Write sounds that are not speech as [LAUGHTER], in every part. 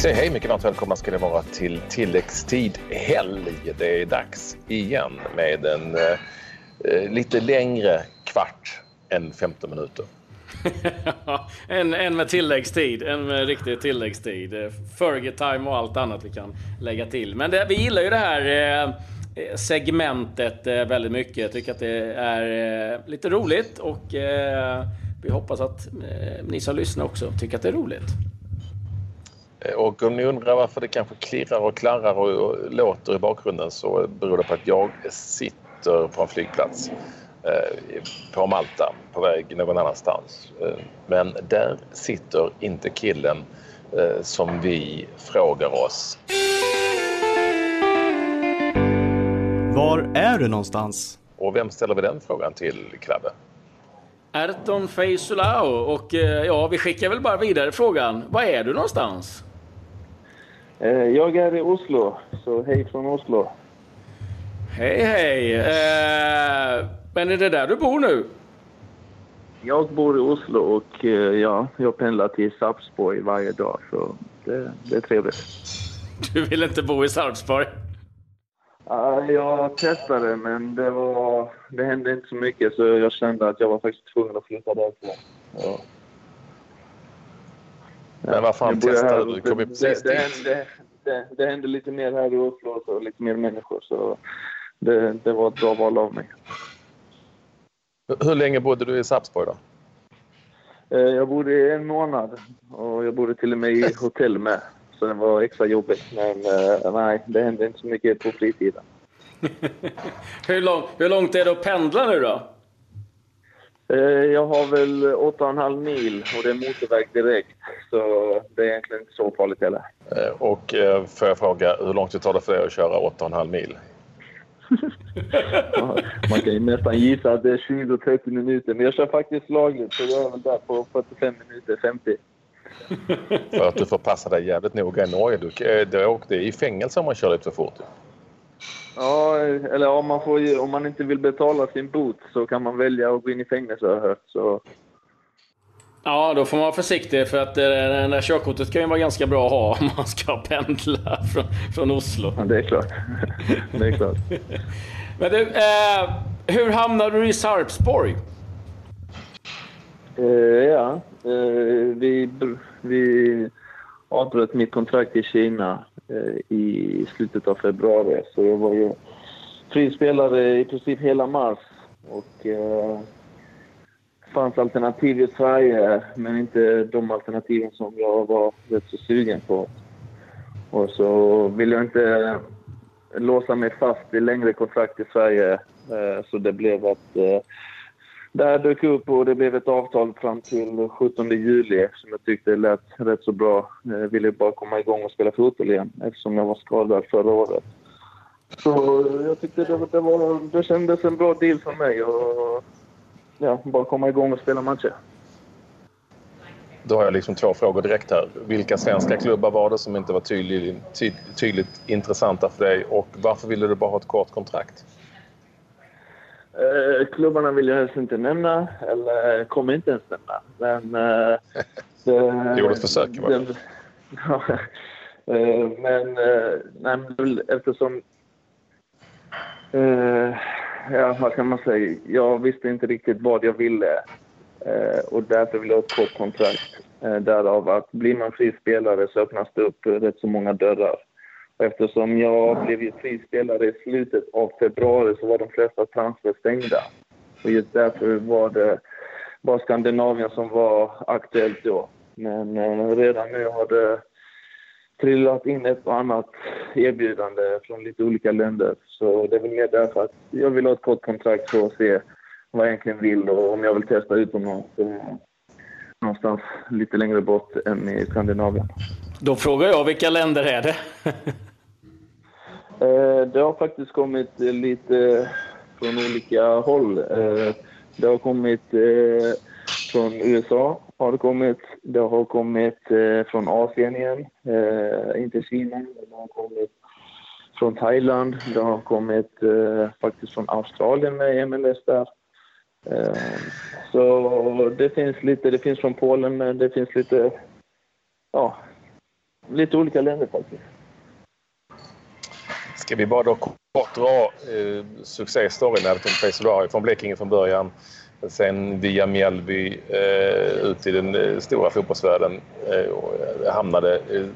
säger hej, mycket varmt välkomna ska det vara till tilläggstid helg. Det är dags igen med en eh, eh lite längre kvart än 15 minuter. [LAUGHS] en, en med tilläggstid, en med riktig tilläggstid. Eh, Fergie-time och allt annat vi kan lägga till. Men det, vi gillar ju det här eh, eh, segmentet eh, väldigt mycket. Jag tycker att det är eh, lite roligt och eh, vi hoppas att eh, ni som lyssnar också tycker att det är roligt. Och om ni undrar varför det kanske klirrar och klarrar och låter i bakgrunden så beror det på att jag sitter på en flygplats eh, på Malta på väg någon annanstans. Eh, men där sitter inte killen eh, som vi frågar oss. Var är du någonstans? Och vem ställer vi den frågan till, Krabbe? Erton Feisulao och ja, vi skickar väl bara vidare frågan. Var är du någonstans? Eh, jag är i Oslo, så hej från Oslo. Hej, hej. Eh, men är det där du bor nu? Jag bor i Oslo och eh, ja, jag pendlar till Sarpsborg varje dag, så det, det är trevligt. [LAUGHS] Du vill inte bo i Sarpsborg? Uh, jag testade, men det, var, det hände inte så mycket så jag kände att jag var faktiskt tvungen att flytta därifrån. Ja. Men vad fan testade du? Du kom ju precis det, dit. Det, det, det hände lite mer här i Oslo och lite mer människor så det, det var ett bra val av mig. Hur länge bodde du i Sarpsborg då? Eh, jag bodde i en månad och jag bodde till och med i [LAUGHS] hotell med. Så det var extra jobbigt. Men uh, nej, det hände inte så mycket på fritiden. [LAUGHS] hur, lång, hur långt är det att pendla nu då? Eh, jag har väl 8,5 mil och det är motorväg direkt. Så det är egentligen inte så farligt heller. Eh, och eh, får jag fråga, hur långt det tar det för dig att köra 8,5 mil? [LAUGHS] Man kan ju nästan gissa att det är 20-30 minuter. Men jag kör faktiskt lagligt så jag är väl där på 45 minuter, 50. för att du får passa dig jävligt noga i Norge. Du, du åkte i fängelse om man kör lite för fort. Ja, eller om man, får, om man inte vill betala sin bot så kan man välja att gå in i fängelse har jag hört. Så. Ja, då får man vara försiktig för att eh, det där körkortet kan ju vara ganska bra att ha om man ska [LAUGHS] pendla från, från Oslo. Ja, det är klart. det är klart. [LAUGHS] Men du, eh, hur hamnade du i Sarpsborg? Eh, ja, eh, vi, vi avbröt mitt kontrakt i Kina Eh, i slutet av februari. Så jag var ju frispelare i princip hela mars. Och eh, fanns alternativ i Sverige, men inte de alternativen som jag var rätt så sugen på. Och så ville jag inte låsa mig fast i längre kontrakt i Sverige. Eh, så det blev att eh, det här dök upp och det blev ett avtal fram till 17 juli som jag tyckte lät rätt så bra. Jag ville bara komma igång och spela fotboll igen eftersom jag var skadad förra året. Så jag tyckte det, det, var, det kändes en bra deal för mig och ja, bara komma igång och spela matcher. Då har jag liksom två frågor direkt här. Vilka svenska klubbar var det som inte var tydligt, tydligt intressanta för dig och varför ville du bara ha ett kort kontrakt? Eh, klubbarna vill jag helst inte nämna, eller kommer inte ens nämna. Men... Eh, [LAUGHS] det, du gjorde ett försök va? ja, [LAUGHS] eh, men, eh, nej, men eftersom... Eh, ja, vad kan man säga? Jag visste inte riktigt vad jag ville. Eh, och därför ville jag ha ett kort kontrakt. Eh, därav att blir man frispelare så öppnas det upp rätt så många dörrar. Eftersom jag blev frispelare i slutet av februari så var de flesta transfer stängda. Och just därför var det bara Skandinavien som var aktuellt då. Men eh, redan nu har det trillat in ett och annat erbjudande från lite olika länder. Så det är väl mer därför att jag vill ha ett kort kontrakt för att se vad jag egentligen vill och om jag vill testa utomlands. Någonstans lite längre bort än i Skandinavien. Då frågar jag, vilka länder är det? [LAUGHS] Eh, det har faktiskt kommit lite från olika håll. Eh, det har kommit eh, från USA, har det kommit. Det har kommit från Asien igen, inte Kina. Det har kommit från Thailand. Det har kommit faktiskt från Australien med MLS där. Så det finns lite, det finns från Polen men det finns lite, ja, lite olika länder faktiskt. Ska vi bara då kort dra eh, succéstoryn Elton Face från Blekinge från början. Sen via Mjällby eh, ut i den eh, stora fotbollsvärlden. Eh, eh, hamnade eh,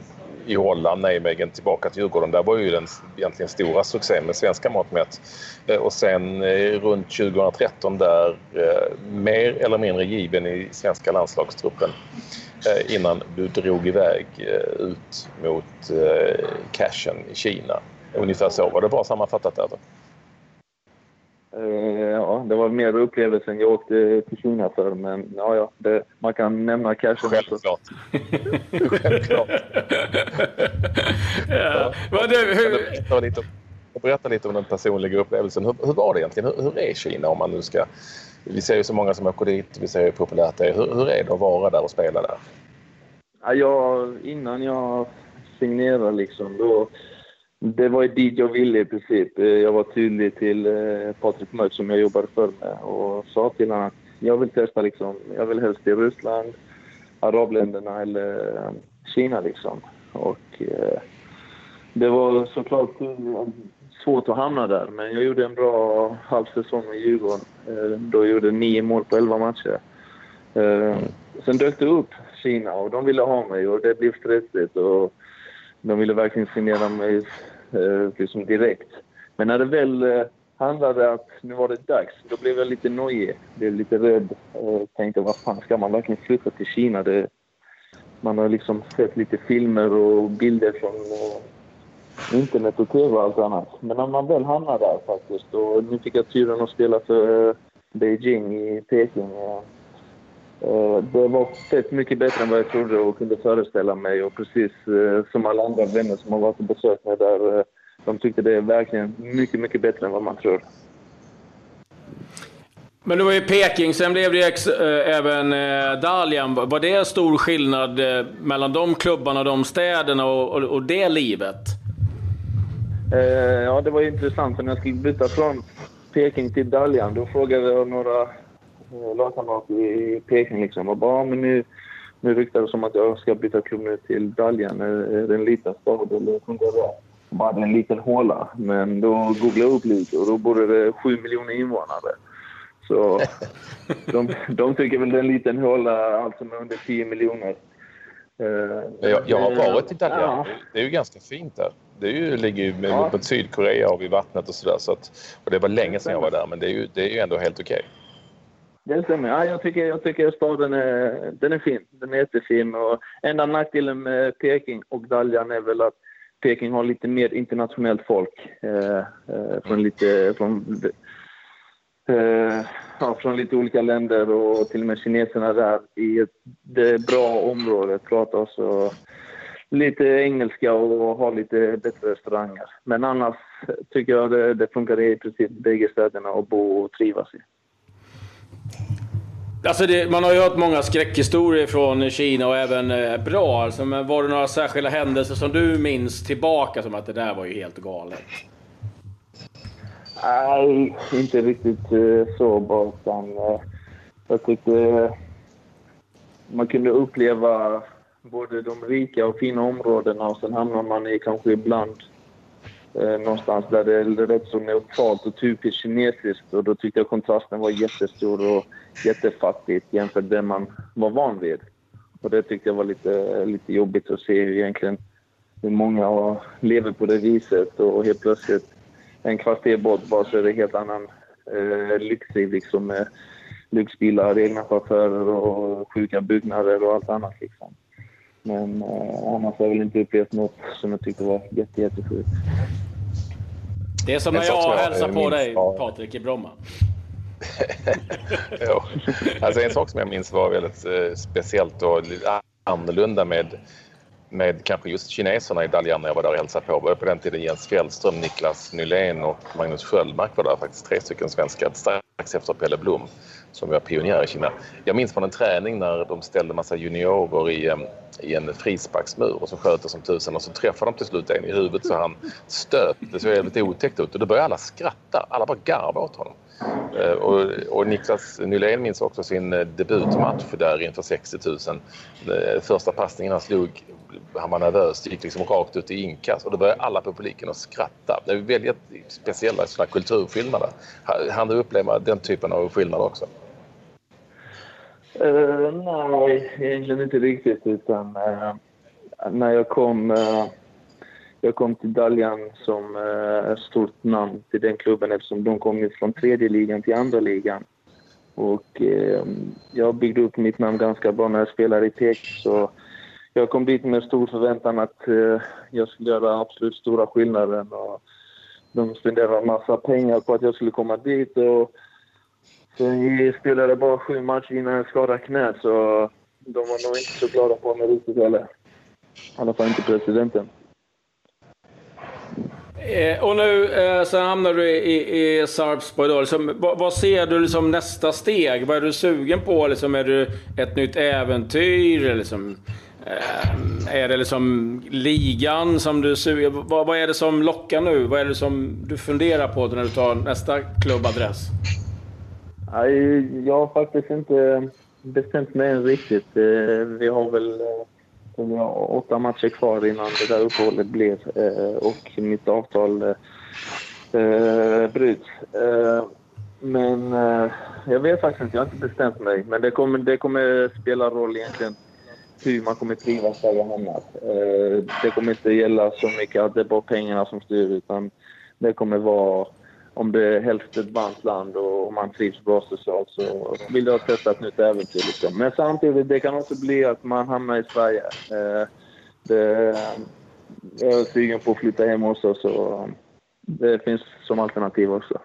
i Holland, Nijmegen, tillbaka till Djurgården. Där var ju den egentligen stora succén med svenska mått mätt. Eh, och sen eh, runt 2013 där eh, mer eller mindre given i svenska landslagstruppen innan du drog iväg ut mot cashen i Kina. Ungefär så. Var det bra sammanfattat där? Uh, ja, det var mer upplevelsen jag åkte till Kina för. Men ja, ja det, man kan nämna cashen. Självklart. Självklart. ja. ja. Du, hur... lite, berätta lite om den personliga upplevelsen. Hur, hur var det egentligen? Hur, hur, är Kina om man nu ska... Vi ser ju så många som åker dit. Vi ser hur populärt det är. Hur, hur är det att vara där och spela där? Ja, jag, innan jag signerade liksom, då det var dit jag ville i princip. Eh, jag var tydlig till eh, Patrik Mörk som jag jobbade för med och sa till honom att jag vill testa liksom. Jag vill helst till Ryssland, arabländerna eller eh, Kina liksom. Och det var såklart svårt att hamna där, men jag gjorde en bra halv säsong med Djurgården. Då jag gjorde nio mål på elva matcher. Sen dök det upp Kina och de ville ha mig och det blev stressigt. Och de ville verkligen signera mig Eh, liksom direkt. Men när det väl eh, handlade att nu var det dags, då blev jag lite nojig. Blev lite rädd. och tänkte, vad fan, ska man verkligen flytta till Kina? Det, man har liksom sett lite filmer och bilder från eh, internet och tv och allt annat. Men när man väl hamnar där faktiskt, och nu fick jag turen att spela för Beijing i Peking. Det var fett mycket bättre än vad jag trodde och kunde föreställa mig. Och precis eh, som alla andra vänner som har varit och besökt mig där, eh, de tyckte det är verkligen mycket, mycket bättre än vad man tror. Men du var i Peking, sen blev det ex, äh, även äh, Dalian. Var det stor skillnad äh, mellan de klubbarna, de städerna och, och, och det livet? ja, det var intressant. För när jag skulle byta från Peking till Dalian, då frågade jag några lagkamrater i Peking liksom. Och bara, men nu, nu ryktar det som att jag ska byta klubb nu till Daljan. Är det en liten stad eller funkar det? Bara är en liten håla. Men då googlade jag upp lite och då bor det sju miljoner invånare. Så [LAUGHS] de, de tycker väl det är en liten håla, alltså med under 10 miljoner. Uh, jag, jag, har varit i Daljan. Ja. Det är ju ganska fint där. Det är ju, ligger ju ja. mot Sydkorea och vid vattnet och sådär. Så att, och det var länge sedan jag var där, men det är ju, det är ju ändå helt okej. Okay. Det stämmer. Ja, jag, tycker, jag tycker staden är, den är fin. Den är jättefin. Och enda nackdelen med Peking och Dalian är väl att Peking har lite mer internationellt folk. Eh, eh, från, lite, från, eh, ja, från lite olika länder och till och med kineserna där i ett, det bra område pratar också lite engelska och har lite bättre restauranger. Men annars tycker jag det, det funkar i princip bägge städerna att bo och trivas i. Alltså det, man har ju hört många skräckhistorier från Kina och även eh, bra. Alltså, men var det några särskilda händelser som du minns tillbaka som att det där var ju helt galet? Nej, inte riktigt eh, så bara. Utan, eh, jag tyckte eh, man kunde uppleva både de rika och fina områdena och sen hamnar man i kanske ibland eh, någonstans där det är rätt så neutralt och typiskt kinesiskt. Och då tyckte jag kontrasten var jättestor och jättefattigt jämfört med det man var van vid. Och det tyckte jag var lite, lite jobbigt att se egentligen hur många lever på det viset och helt plötsligt en kvarterbort bara så är det helt annan eh, lyxliv liksom med lyxbilar, egna chaufförer och sjuka byggnader och allt annat liksom. Men eh, annars har jag väl inte upplevt något som jag tyckte var jätte, jättesjukt. Det är som när jag hälsar på dig, Patrik, i Bromma. [LAUGHS] jo. Alltså en sak som jag minns var väldigt eh, speciellt och annorlunda med, med kanske just kineserna i Dalian när jag var där och hälsade på. var på den tiden Jens Fjällström, Niklas Nylén och Magnus Sköldmark var där faktiskt. Tre stycken svenskar strax efter Pelle Blom. som var pionjär i Kina. Jag minns från en träning när de ställde massa juniorer i, i en frisparksmur och så sköt det som tusen och så träffade de till slut en i huvudet så han stöp. Det såg väldigt otäckt ut och då började alla skratta. Alla bara garva åt honom. Eh, och, och Niklas Nylén minns också sin eh, debutmatch där inför 60 000. Eh, första passningen han slog, han var nervös, gick liksom rakt ut i inkast och då började alla på publiken att skratta. Det är väldigt speciella sådana kulturskillnader. Han du uppleva den typen av skillnader också? Uh, nej, egentligen inte riktigt. Utan uh, när jag kom, uh, jag kom till Daljan som uh, stort namn till den klubben eftersom de kom från tredje ligan till andra ligan. Och jag byggde upp mitt namn ganska bra när jag spelade i Tek. Så jag kom dit med stor förväntan att jag skulle göra absolut stora skillnaden. Och de spenderade en massa pengar på att jag skulle komma dit. Och Sen spelade bara sju matcher innan jag skadade knät, så de var nog inte så glada på mig riktigt heller. I alla fall inte presidenten. Eh, och nu eh, så hamnar du i, i Sarpsborg. Då. Liksom, vad, vad, ser du som nästa steg? Vad är du sugen på? Liksom, är det ett nytt äventyr? Liksom, eh, är det liksom ligan som du suger vad, vad är det som lockar nu? Vad är det som du funderar på när du tar nästa klubbadress? Jag har faktiskt inte bestämt mig än riktigt. Eh, vi har väl eh, vi har åtta matcher kvar innan det där uppehållet blir eh, och mitt avtal bryts. Men jag vet faktiskt inte, jag har inte bestämt mig. Men det kommer, det kommer spela roll egentligen hur man kommer trivas där jag hamnar. Det kommer inte gälla så mycket att det är bara pengarna som styr utan det kommer vara om det är helst ett varmt land och man trivs bra socialt så vill jag testa ett nytt äventyr. Liksom. Men samtidigt, det kan också bli att man hamnar i Sverige. Eh, det, jag är sugen på att flytta hem också, så det finns som alternativ också.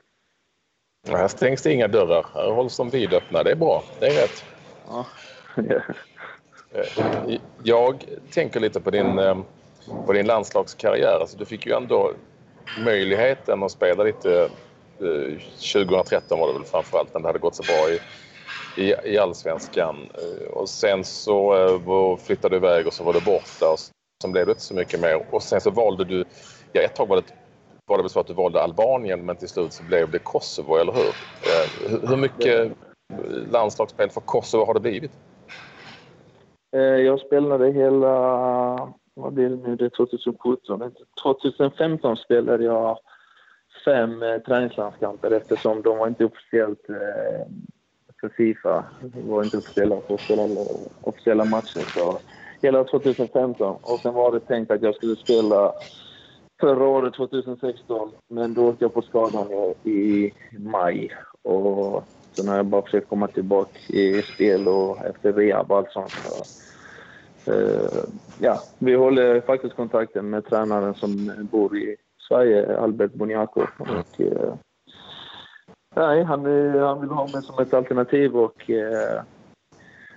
Här stängs det inga dörrar. Här hålls de vidöppna. Det är bra. Det är rätt. Ja. [LAUGHS] Eh, jag tänker lite på din, eh, på din landslagskarriär. Alltså, du fick ju ändå möjligheten att spela lite 2013 eh, var det väl framförallt när det hade gått så bra i, i, i allsvenskan. Eh, och sen så eh, flyttade du iväg och så var du borta och sen blev det inte så mycket mer. Och sen så valde du, ja ett tag var det, var det väl så att du valde Albanien men till slut så blev det Kosovo, eller hur? Hur mycket landslagsspel för Kosovo har det blivit? Eh, jag spelade hela vad blir det nu, det är 2017. 2015 spelade jag fem eh, träningslandskamper eftersom de var inte officiellt eh, för Fifa. De var inte officiella för spela officiella matcher. Så hela 2015. Och sen var det tänkt att jag skulle spela förra året, 2016. Men då åkte jag på skadan i maj. Och sen har jag bara försökt komma tillbaka i spel och efter rehab och allt sånt. Eh, ja, vi håller faktiskt kontakten med tränaren som bor i Sverige, Albert Boniaco. Och, eh, nej, han, han vill ha mig som ett alternativ och eh,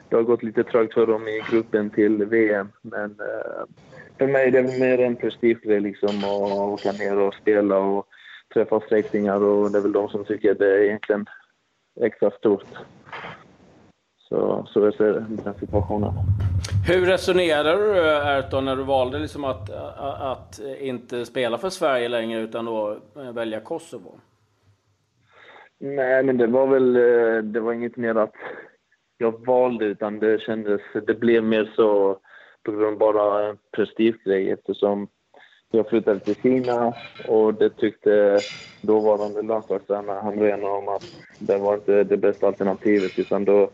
det har gått lite trögt för dem i gruppen till VM. Men för mig är det mer en prestigegrej liksom att åka ner och spela och träffa släktingar och det är väl de som tycker att det är egentligen extra stort. Så, så jag ser den situationen. Hur resonerar du Erton när du valde liksom att, att inte spela för Sverige längre utan då välja Kosovo? Nej, men det var väl det var inget mer att jag valde utan det kändes, det blev mer så på grund av bara prestigegrej eftersom jag flyttade till Kina och det tyckte dåvarande landslagstränare Hamrén om att det var inte det bästa alternativet utan då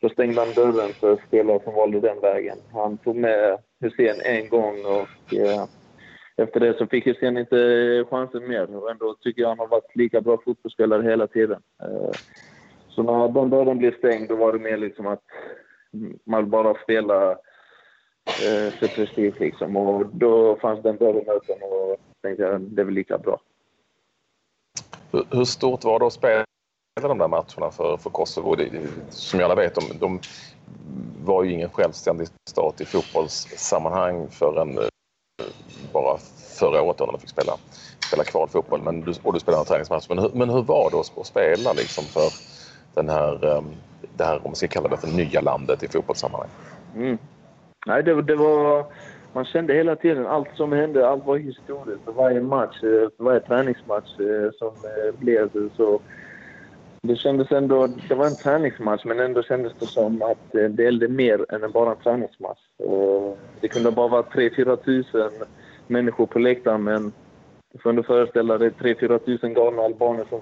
då stängde han dörren för spelare som valde den vägen. Han tog med Hussein en gång och eh, efter det så fick Hussein inte chansen mer. Och ändå tycker jag han har varit lika bra fotbollsspelare hela tiden. Eh, så när den dörren blev stängd då var det mer liksom att man bara spelade eh, för prestige liksom. Och då fanns den dörren öppen och tänkte jag det är väl lika bra. Hur stort var det att spela de där matcherna för, för Kosovo. Det, som alla vet, de, de var ju ingen självständig stat i fotbollssammanhang förrän eh, bara förra året när de fick spela, spela kvalfotboll. Men du, och du spelade en träningsmatch. Men, hur, men hur var det att, att spela liksom för, den här, ehm, det här, om man ska kalla det för nya landet i fotbollssammanhang? Mm. Nej, det, det var... Man kände hela tiden allt som hände, allt var historiskt. För varje match, eh, för varje träningsmatch eh, som eh, blev så... Det kändes ändå... Det var en träningsmatch, men ändå kändes det som att det gällde mer än bara en träningsmatch. Det kunde bara vara 3-4 tusen människor på läktaren, men du får ändå föreställa dig 3-4 tusen galna albaner som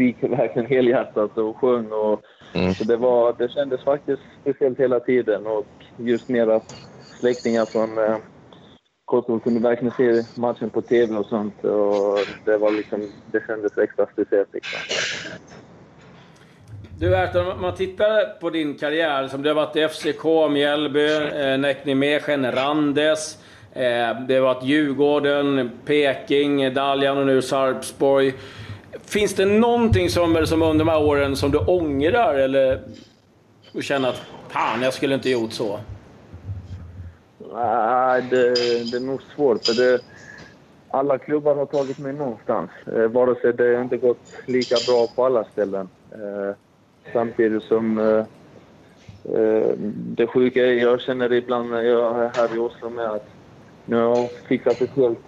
skrek verkligen helhjärtat och sjöng. Och, mm. så det, var, det kändes faktiskt speciellt hela tiden. Och just mer att släktingar från eh, Kosovo kunde verkligen se matchen på TV och sånt. Och det, var liksom, det kändes extra speciellt. Liksom. Du Erton, om man tittar på din karriär som du har varit i FCK, Mjällby, eh, Näcknimegen, Randes. Eh, det har varit Djurgården, Peking, Daljan och nu Sarpsborg. Finns det någonting som, som under de här åren som du ångrar eller du känner att fan, jag skulle inte gjort så? Nej, det, det är nog svårt. För det, alla klubbar har tagit mig någonstans. Eh, vare sig det inte gått lika bra på alla ställen. Eh, samtidigt som eh, eh, det sjuka är, jag känner ibland när jag är här i Oslo med att nu har jag fixat ett helt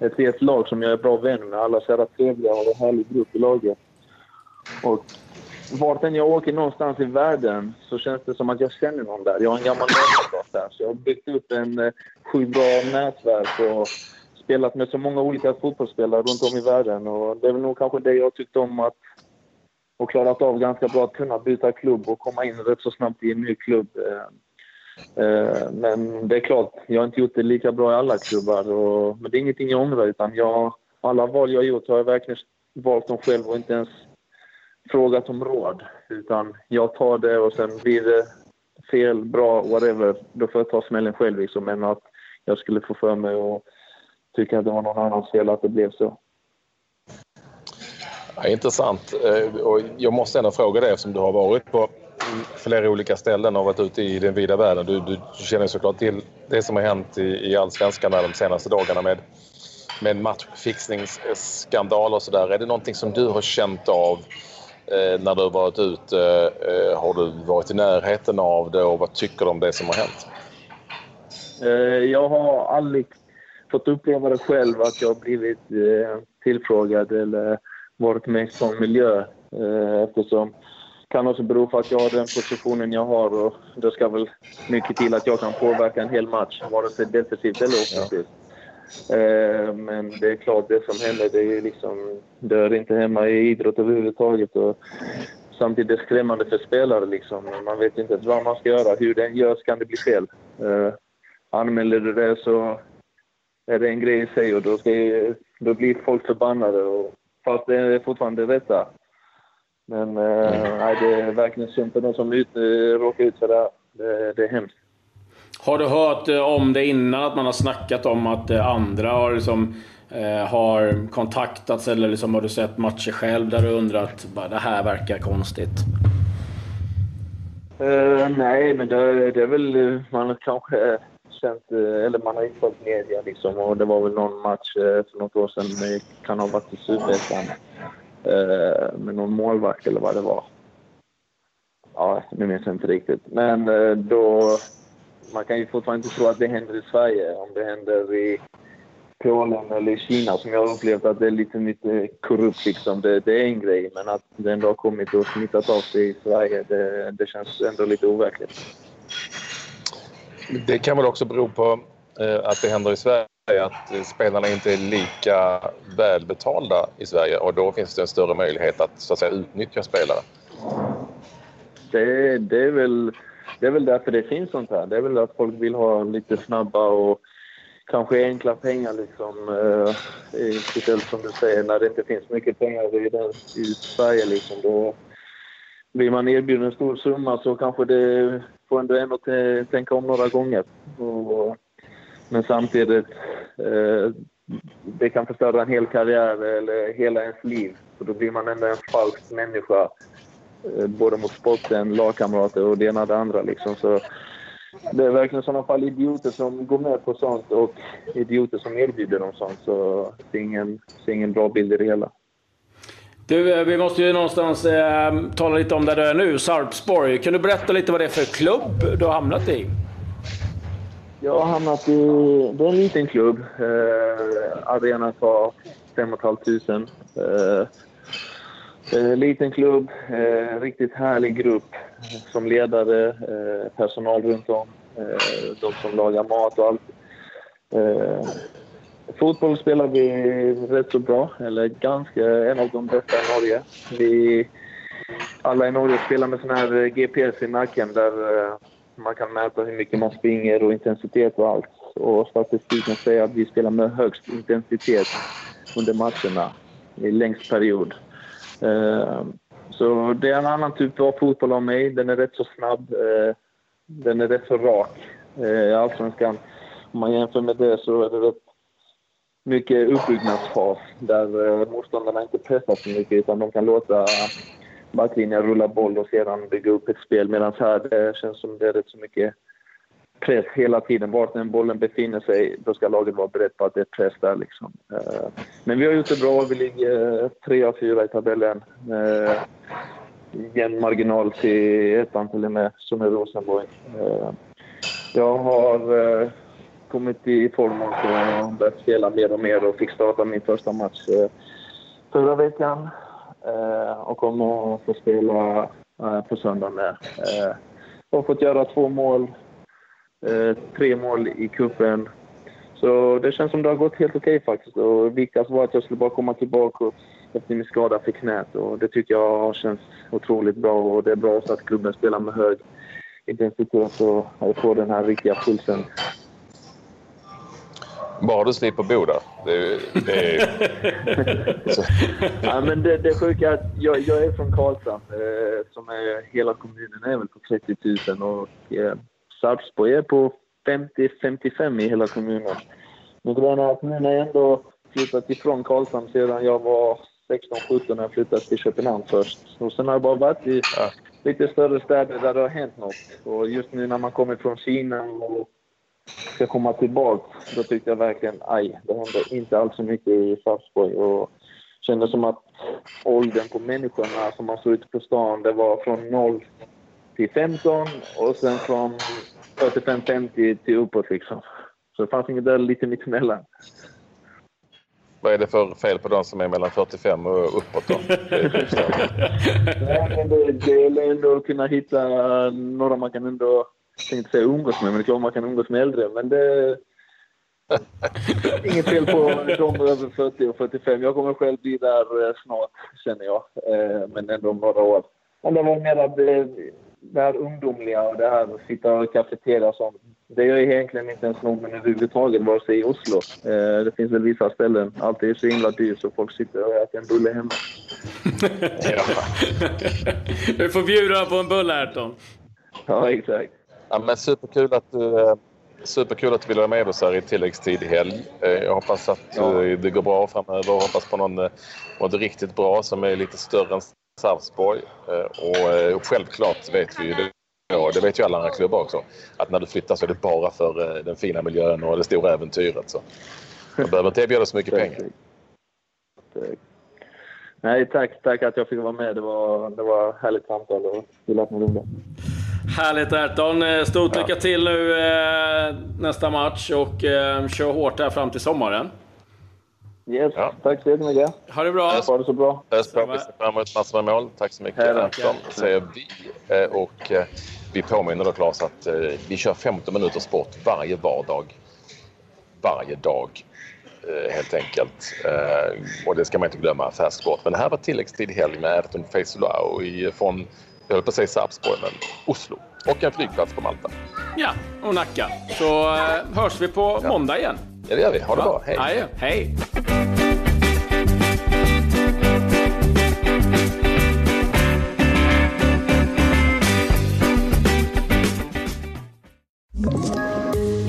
ett helt lag som jag är bra vän med. Alla så trevliga och en härlig grupp i laget. Och vart än jag åker någonstans i världen så känns det som att jag känner någon där. Jag har en gammal lagkamrat där. Så jag har byggt upp en eh, sjukt bra nätverk och spelat med så många olika fotbollsspelare runt om i världen. Och det är väl nog kanske det jag tyckte om att och klarat av ganska bra att kunna byta klubb och komma in rätt så snabbt i en ny klubb. Eh, Eh, men det är klart, jag har inte gjort det lika bra i alla klubbar. Och, men det är ingenting jag ångrar. Utan jag, alla val jag har gjort har jag verkligen valt dem själv och inte ens frågat om råd. Utan jag tar det och sen blir det fel, bra, whatever. Då får jag ta smällen själv liksom. Men att jag skulle få för mig och tycka att det var någon annans fel att det blev så. Ja, intressant. Eh, och jag måste ändå fråga dig eftersom du har varit på flera olika ställen och varit ute i den vida världen. Du, du känner såklart till det som har hänt i, i allsvenskan de senaste dagarna med, med matchfixningsskandal och sådär. Är det någonting som du har känt av eh, när du har varit ute? Eh, har du varit i närheten av det och vad tycker du om det som har hänt? Eh, jag har aldrig fått uppleva det själv att jag har blivit eh, tillfrågad eller varit med i sån miljö eh, eftersom kan också bero på att jag har den positionen jag har och det ska väl mycket till att jag kan påverka en hel match, vare sig defensivt eller offensivt. Ja. Eh, men det är klart, det som händer det är liksom, det hör inte hemma i idrott överhuvudtaget. Och samtidigt är det skrämmande för spelare. Liksom. Man vet inte vad man ska göra. Hur det än görs kan det bli fel. Eh, anmäler du det så är det en grej i sig och då, ska, då blir folk förbannade. Och, fast det är fortfarande det rätta. Men eh, nej, det är verkligen synd för de som ut, råkar ut för det. Det, det är hemskt. Har du hört eh, om det innan? Att man har snackat om att eh, andra har, liksom, eh, har kontaktats? Eller liksom, har du sett matcher själv där du undrat att det här verkar konstigt? Uh, nej, men det, det, är väl... Man har kanske känt... Eller man har inte följt media liksom. Och det var väl någon match för något år sedan. Det kan ha varit i Superettan eh, med någon målvakt eller vad det var. Ja, nu minns jag inte riktigt. Men eh, då... Man kan ju fortfarande inte tro att det händer i Sverige. Om det händer i Polen eller i Kina som jag har upplevt att det är lite, lite korrupt liksom. Det, det, är en grej. Men att det ändå har kommit och smittat av sig i Sverige, det, det känns ändå lite overkligt. Det kan väl också bero på eh, att det händer i Sverige att spelarna inte är lika välbetalda i Sverige och då finns det en större möjlighet att, så att säga, utnyttja spelare. Det, det, är väl, det är väl därför det finns sånt här. Det är väl att folk vill ha lite snabba och kanske enkla pengar liksom. Eh, speciellt som du säger, när det inte finns mycket pengar i, den, i Sverige liksom. Då blir man erbjuden en stor summa så kanske det får ändå en att tänka om några gånger. Och, men samtidigt, eh, det kan förstöra en hel karriär eller hela ens liv. Så då blir man ändå en falsk människa. Eh, både mot sporten, lagkamrater och det ena och det andra. Liksom. Så det är verkligen i sådana fall idioter som går med på sånt och idioter som erbjuder dem sånt. Så det är ingen, det är ingen bra bild i det hela. Du, eh, vi måste ju någonstans eh, tala lite om där du är nu, Sarpsborg. Kan du berätta lite vad det är för klubb du har hamnat i? Jag har hamnat i... Det är en liten klubb. Eh, arenan för 5 500. Eh, eh, liten klubb, eh, riktigt härlig grupp som ledare, eh, personal runt om, eh, de som lagar mat och allt. Eh, fotboll spelar vi rätt så bra, eller ganska, en av de bästa i Norge. Vi, alla i Norge spelar med sån här GPS i nacken där eh, man kan mäta hur mycket man springer och intensitet och allt. Och statistiken säger att vi spelar med högst intensitet under matcherna i längst period. Eh, så det är en annan typ av fotboll av mig. Den är rätt så snabb. Eh, den är rätt så rak. Eh, I Allsvenskan, om man jämför med det så är det rätt mycket uppbyggnadsfas där motståndarna inte pressar så mycket utan de kan låta backlinjen rulla boll och sedan bygga upp ett spel. Medan här det känns som det är rätt så mycket press hela tiden. Vart den bollen befinner sig, då ska laget vara berett på att det är press där. Liksom. Eh, men vi har gjort det bra. Vi ligger eh, tre av fyra i tabellen. Eh, Jämn marginal till ettan till och med, som är Rosenborg. Jag har kommit i form och börjat spela mer och mer och fick starta min första match förra veckan. Eh, och kommer att få spela eh, på söndag med. Jag har fått göra två mål Eh, tre mål i cupen. Så det känns som det har gått helt okej okay, faktiskt. Och viktigast var att jag skulle bara komma tillbaka efter min skada för knät. Och det tycker jag har känts otroligt bra. Och det är bra också att klubben spelar med hög intensitet och får den här riktiga pulsen. Bara du slipper bo där. Det, det är... [LAUGHS] ja, men det, det sjuka är att jag, jag är från Karlshamn, eh, som är hela kommunen är väl på 30 000 och eh, Sarpsborg är på 50-55 i hela kommunen. Men nu när jag ändå flyttat ifrån Karlshamn sedan jag var 16-17 när jag flyttade till Köpenhamn först. Och sen har jag bara varit i ja. lite större städer där det har hänt något. Och just nu när man kommer från Kina och ska komma tillbaka, då tyckte jag verkligen aj, det hände inte alls så mycket i Sarpsborg. Och kände som att åldern på människorna som man såg ute på stan, det var från 0 till 15 och sen från 45-50 till uppåt liksom. Så det fanns inget där lite mittemellan. Vad är det för fel på de som är mellan 45 och uppåt då? [LAUGHS] Nej, men det, det gäller ändå att kunna hitta några man kan ändå, jag tänkte säga umgås med, men det är klart man kan umgås med äldre. Men det [LAUGHS] Inget fel på de över 40 och 45. Jag kommer själv bli där eh, snart, känner jag. Eh, men ändå om några år. Men det var mer att det här ungdomliga och det här att sitta och kafeteria och sånt. Det gör egentligen inte ens någon överhuvudtaget, vare sig i Oslo. Eh, det finns väl vissa ställen. Allt är så himla dyrt så folk sitter och äter en bulle hemma. [LAUGHS] ja. [LAUGHS] du får bjuda på en bulle, Ayrton. Ja, exakt. Ja, men superkul att du eh, Superkul att du vill vara med oss här i tilläggstid i helg. Eh, jag hoppas att ja. Eh, det går bra framöver. Jag hoppas på någon, något riktigt bra som är lite större än Sarpsborg. Och självklart vet vi ju det. Ja, det vet ju alla andra klubbar också. Att när du flyttar så är det bara för den fina miljön och det stora äventyret. Så man behöver inte erbjuda så mycket pengar. Nej, tack, tack att jag fick vara med. Det var, det var härligt samtal och att ni ringde. Härligt Erton. Stort lycka till nu nästa match och kör hårt här fram till sommaren. Yes, ja. tack så jättemycket. Ha det bra. Ha det så bra. Ös bra. Vi ser fram emot massor med mål. Tack så mycket Anton, säger vi. Eh, och eh, vi påminner då Claes att eh, vi kör 15 minuter sport varje vardag. Varje dag helt enkelt. Och det ska man inte glömma, färsk sport. Men det här var tilläggstid helg med Ayrton Feisulao från, jag höll på att säga Sarpsborg, men Oslo. Och en flygplats på Malta. Ja, och Nacka. Så hörs vi på ja. måndag igen. Ja, det gör vi. Ha det bra. Hej. Aj, hej.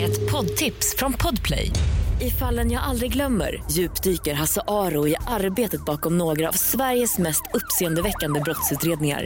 Ett poddtips från Podplay. I fallen jag aldrig glömmer djupdyker Hasse Aro i arbetet bakom några av Sveriges mest uppseendeväckande brottsutredningar